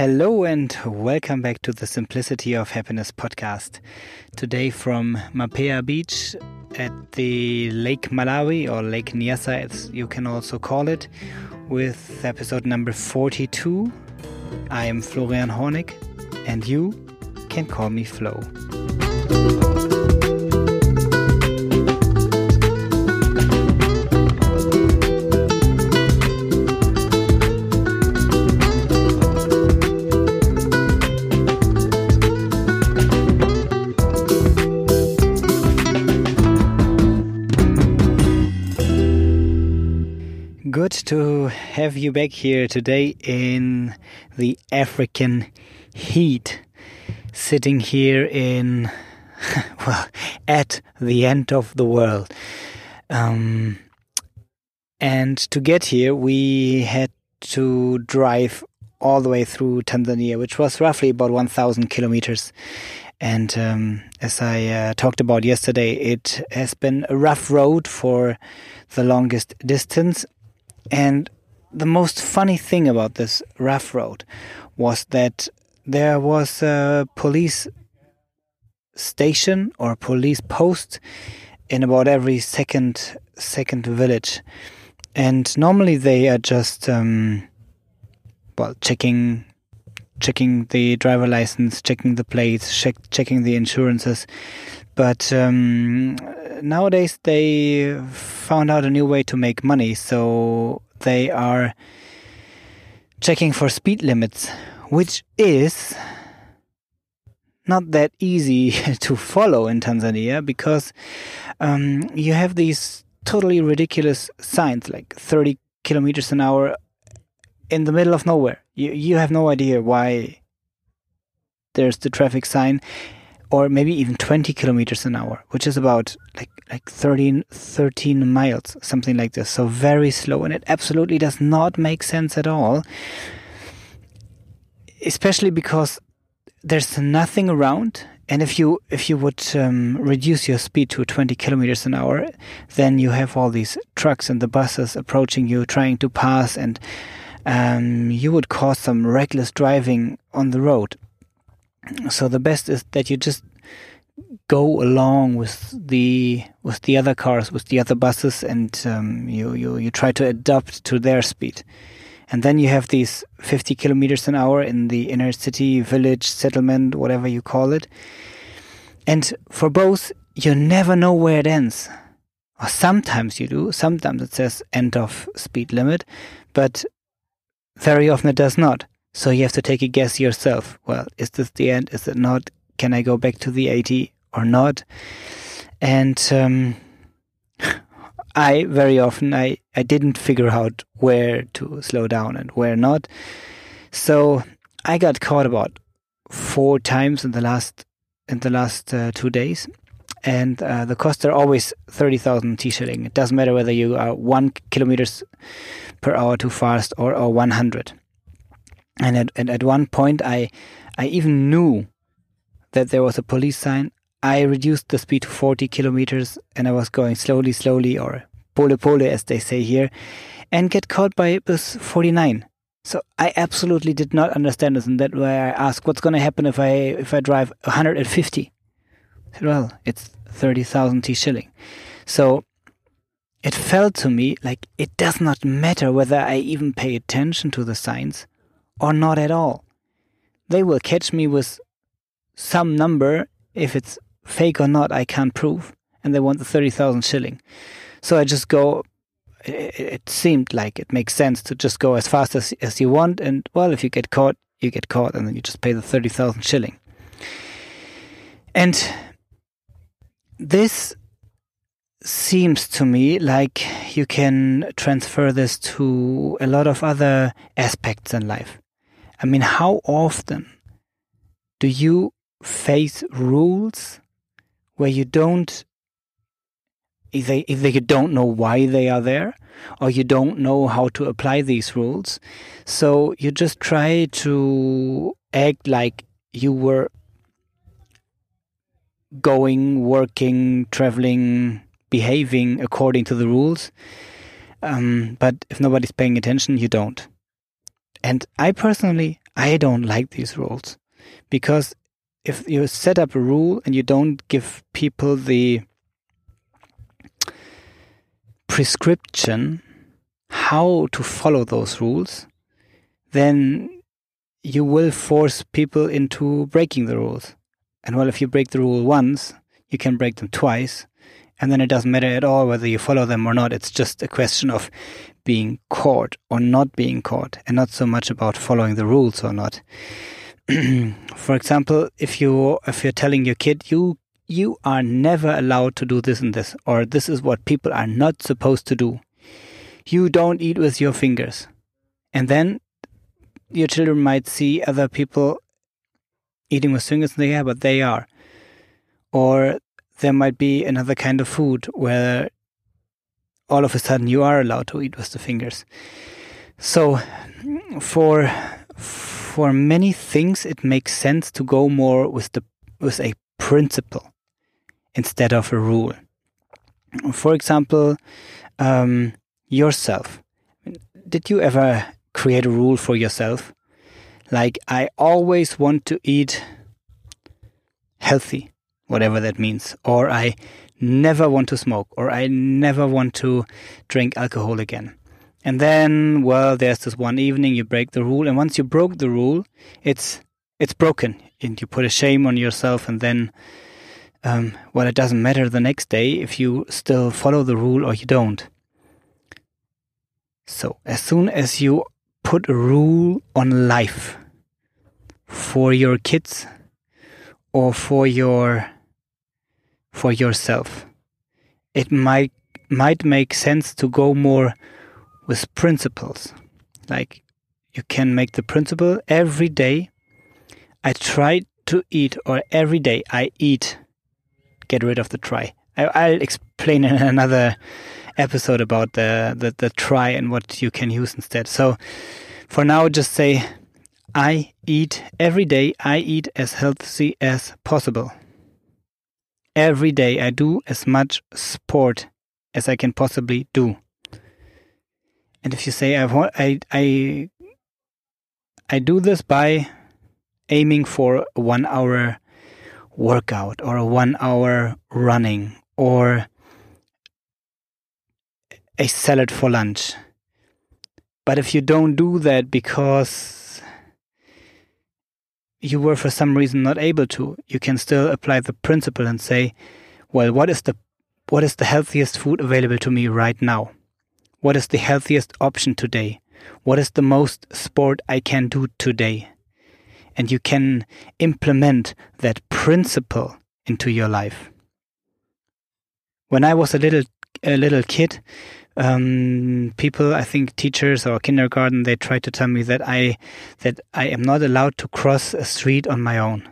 Hello and welcome back to the Simplicity of Happiness podcast. Today from Matema Beach at the Lake Malawi or Lake Nyasa, as you can also call it, with episode number 42. I am Florian Hornig and you can call me Floh. Have you back here today in the African heat. Sitting here in, well, at the end of the world. Um, and to get here, we had to drive all the way through Tanzania, which was roughly about 1,000 kilometers. And um, as I uh, talked about yesterday, it has been a rough road for the longest distance and the most funny thing about this rough road was that there was a police station or police post in about every second second village, and normally they are just um, well checking checking the driver license, checking the plates, check, checking the insurances. But um, nowadays they found out a new way to make money, so they are checking for speed limits, which is not that easy to follow in Tanzania because um, you have these totally ridiculous signs like 30 kilometers an hour in the middle of nowhere. You you have no idea why there's the traffic sign or maybe even 20 kilometers an hour, which is about like like 13, 13 miles, something like this. So very slow, and it absolutely does not make sense at all. Especially because there's nothing around, and if you if you would um, reduce your speed to 20 kilometers an hour, then you have all these trucks and the buses approaching you, trying to pass, and um, you would cause some reckless driving on the road so the best is that you just go along with the with the other cars with the other buses and um, you, you you try to adapt to their speed. And then you have these 50 kilometers an hour in the inner city village settlement whatever you call it. And for both you never know where it ends. Sometimes you do sometimes it says end of speed limit but very often it does not so you have to take a guess yourself. Well, is this the end? Is it not? Can I go back to the 80 or not? And um, I very often I, I didn't figure out where to slow down and where not. So I got caught about four times in the last in the last uh, two days, and uh, the costs are always thirty thousand T shilling. It doesn't matter whether you are one kilometers per hour too fast or, or one hundred. And at, and at one point, I, I even knew that there was a police sign. I reduced the speed to 40 kilometers and I was going slowly, slowly, or pole pole, as they say here, and get caught by bus 49. So I absolutely did not understand this, and that's why I asked, "What's going to happen if I if I drive 150?" I said, "Well, it's 30,000 T shilling." So it felt to me like it does not matter whether I even pay attention to the signs or not at all. They will catch me with some number. If it's fake or not, I can't prove. And they want the 30,000 shilling. So I just go, it, it, seemed like it makes sense to just go as fast as, as you want. And well, if you get caught, you get caught and then you just pay the 30,000 shilling. And this seems to me like you can transfer this to a lot of other aspects in life. I mean, how often do you face rules where you don't either, either you don't know why they are there or you don't know how to apply these rules. So you just try to act like you were going, working, traveling, behaving according to the rules. Um, but if nobody's paying attention, you don't. And I personally, I don't like these rules because if you set up a rule and you don't give people the prescription how to follow those rules, then you will force people into breaking the rules. And well, if you break the rule once, you can break them twice. And then it doesn't matter at all whether you follow them or not. It's just a question of being caught or not being caught, and not so much about following the rules or not. For example, if you if you're telling your kid you you are never allowed to do this and this, or this is what people are not supposed to do. You don't eat with your fingers. And then your children might see other people eating with fingers and they yeah, but they are. Or there might be another kind of food where all of a sudden you are allowed to eat with the fingers. So for for many things it makes sense to go more with the with a principle instead of a rule. For example, um, yourself. Did you ever create a rule for yourself? Like, I always want to eat healthy, whatever that means, or I never want to smoke, or I never want to drink alcohol again. And then, well, there's this one evening you break the rule, and once you broke the rule, it's it's broken, and you put a shame on yourself, and then um, well, it doesn't matter the next day if you still follow the rule or you don't. So, as soon as you put a rule on life for your kids or for your for yourself, it might might make sense to go more with principles. Like you can make the principle every day I try to eat or every day I eat get rid of the try. I, will explain in another episode about the, the, the try and what you can use instead. So for now, just say, I eat every day, I eat as healthy as possible. Every day, I do as much sport as I can possibly do. And if you say, I, want, I, I, I do this by aiming for a one hour workout or a one hour running or a salad for lunch. But if you don't do that because you were for some reason not able to, you can still apply the principle and say, well, what is the what is the healthiest food available to me right now? What is the healthiest option today? What is the most sport I can do today? and you can implement that principle into your life. When I was a little a little kid, um, people, I think teachers or kindergarten, they tried to tell me that I that I am not allowed to cross a street on my own.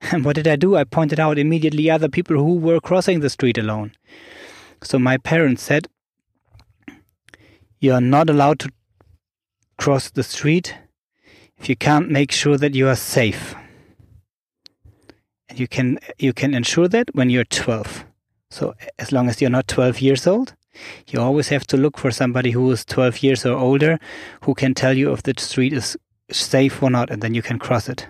And what did I do? I pointed out immediately other people who were crossing the street alone. So my parents said, "You are not allowed to cross the street if you can't make sure that you are safe. And you can you can ensure that when you're 12. So as long as you're not 12 years old, you always have to look for somebody who is 12 years or older who can tell you if the street is safe or not and then you can cross it.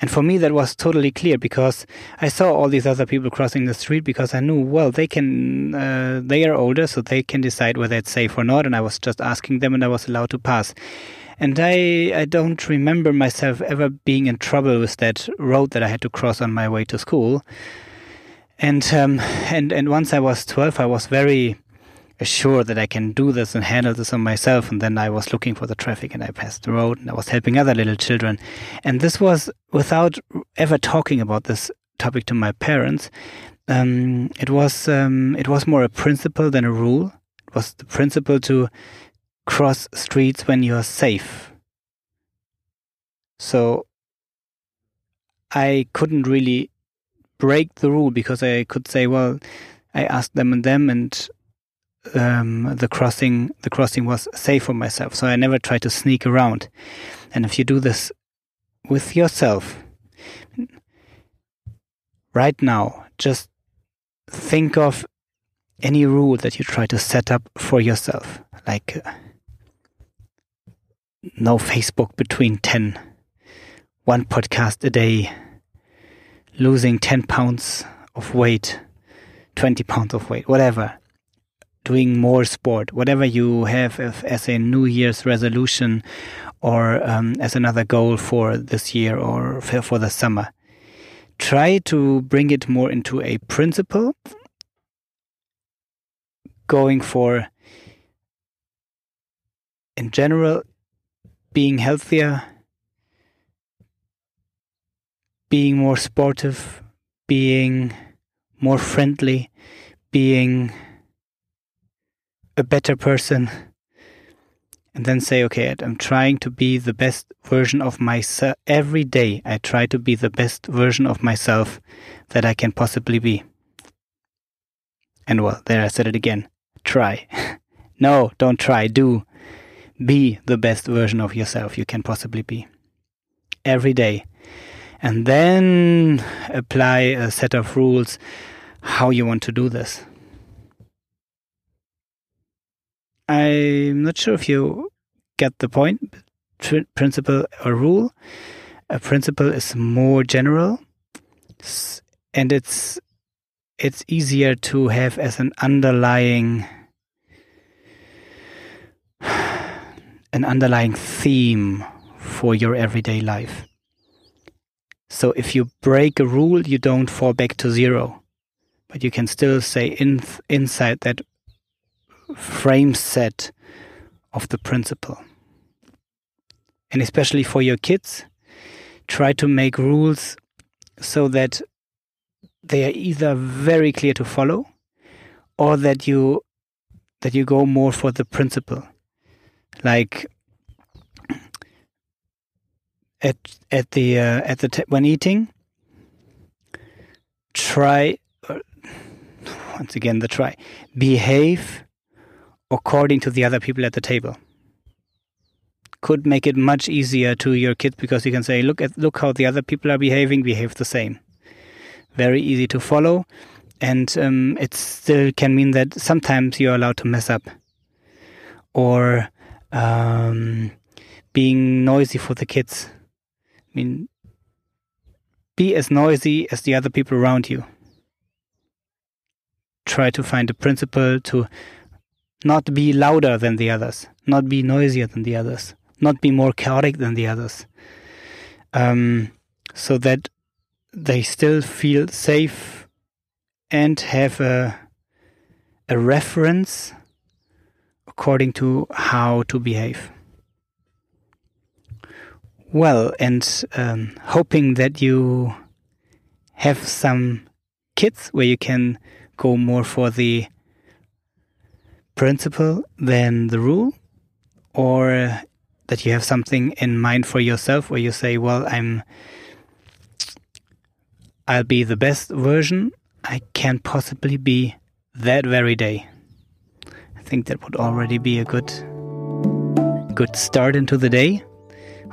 And for me, that was totally clear because I saw all these other people crossing the street because I knew, well, they can, uh, they are older, so they can decide whether it's safe or not. And I was just asking them and I was allowed to pass. And I, I don't remember myself ever being in trouble with that road that I had to cross on my way to school. And um, and and once I was twelve, I was very assured that I can do this and handle this on myself. And then I was looking for the traffic, and I passed the road, and I was helping other little children. And this was without ever talking about this topic to my parents. Um, it was um, it was more a principle than a rule. It was the principle to cross streets when you're safe. So I couldn't really break the rule because I could say, well, I asked them and them, and um, the crossing the crossing was safe for myself. So I never tried to sneak around. And if you do this with yourself, right now, just think of any rule that you try to set up for yourself, like. Uh, no Facebook between 10, one podcast a day, losing 10 pounds of weight, 20 pounds of weight, whatever, doing more sport, whatever you have as a New Year's resolution or um, as another goal for this year or for the summer. Try to bring it more into a principle, going for, in general, being healthier, being more sportive, being more friendly, being a better person and then say, okay, I'm trying to be the best version of myself. Every day, I try to be the best version of myself that I can possibly be. And well, there I said it again. Try. no, don't try. Do. Be the best version of yourself you can possibly be. Every day. And then apply a set of rules how you want to do this. I'm not sure if you get the point. Principle or rule. A principle is more general, and it's it's easier to have as an underlying an underlying theme for your everyday life. So if you break a rule, you don't fall back to zero, but you can still say in, inside that frame set of the principle. And especially for your kids, try to make rules so that they are either very clear to follow or that you that you go more for the principle like at at the uh, at the t- when eating try uh, once again the try behave according to the other people at the table. Could make it much easier to your kids because you can say, look at look how the other people are behaving, behave the same. Very easy to follow, and um, it still can mean that sometimes you're allowed to mess up, or um, being noisy for the kids. Mean, be as noisy as the other people around you. Try to find a principle to not be louder than the others, not be noisier than the others, not be more chaotic than the others, um, so that they still feel safe and have a a reference according to how to behave. Well, and um, hoping that you have some kids where you can go more for the principle than the rule, or that you have something in mind for yourself where you say, "Well, I'm, I'll be the best version I can possibly be that very day." I think that would already be a good, good start into the day.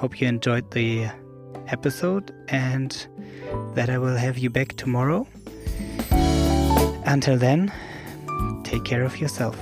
Hope you enjoyed the episode and that I will have you back tomorrow. Until then, take care of yourself.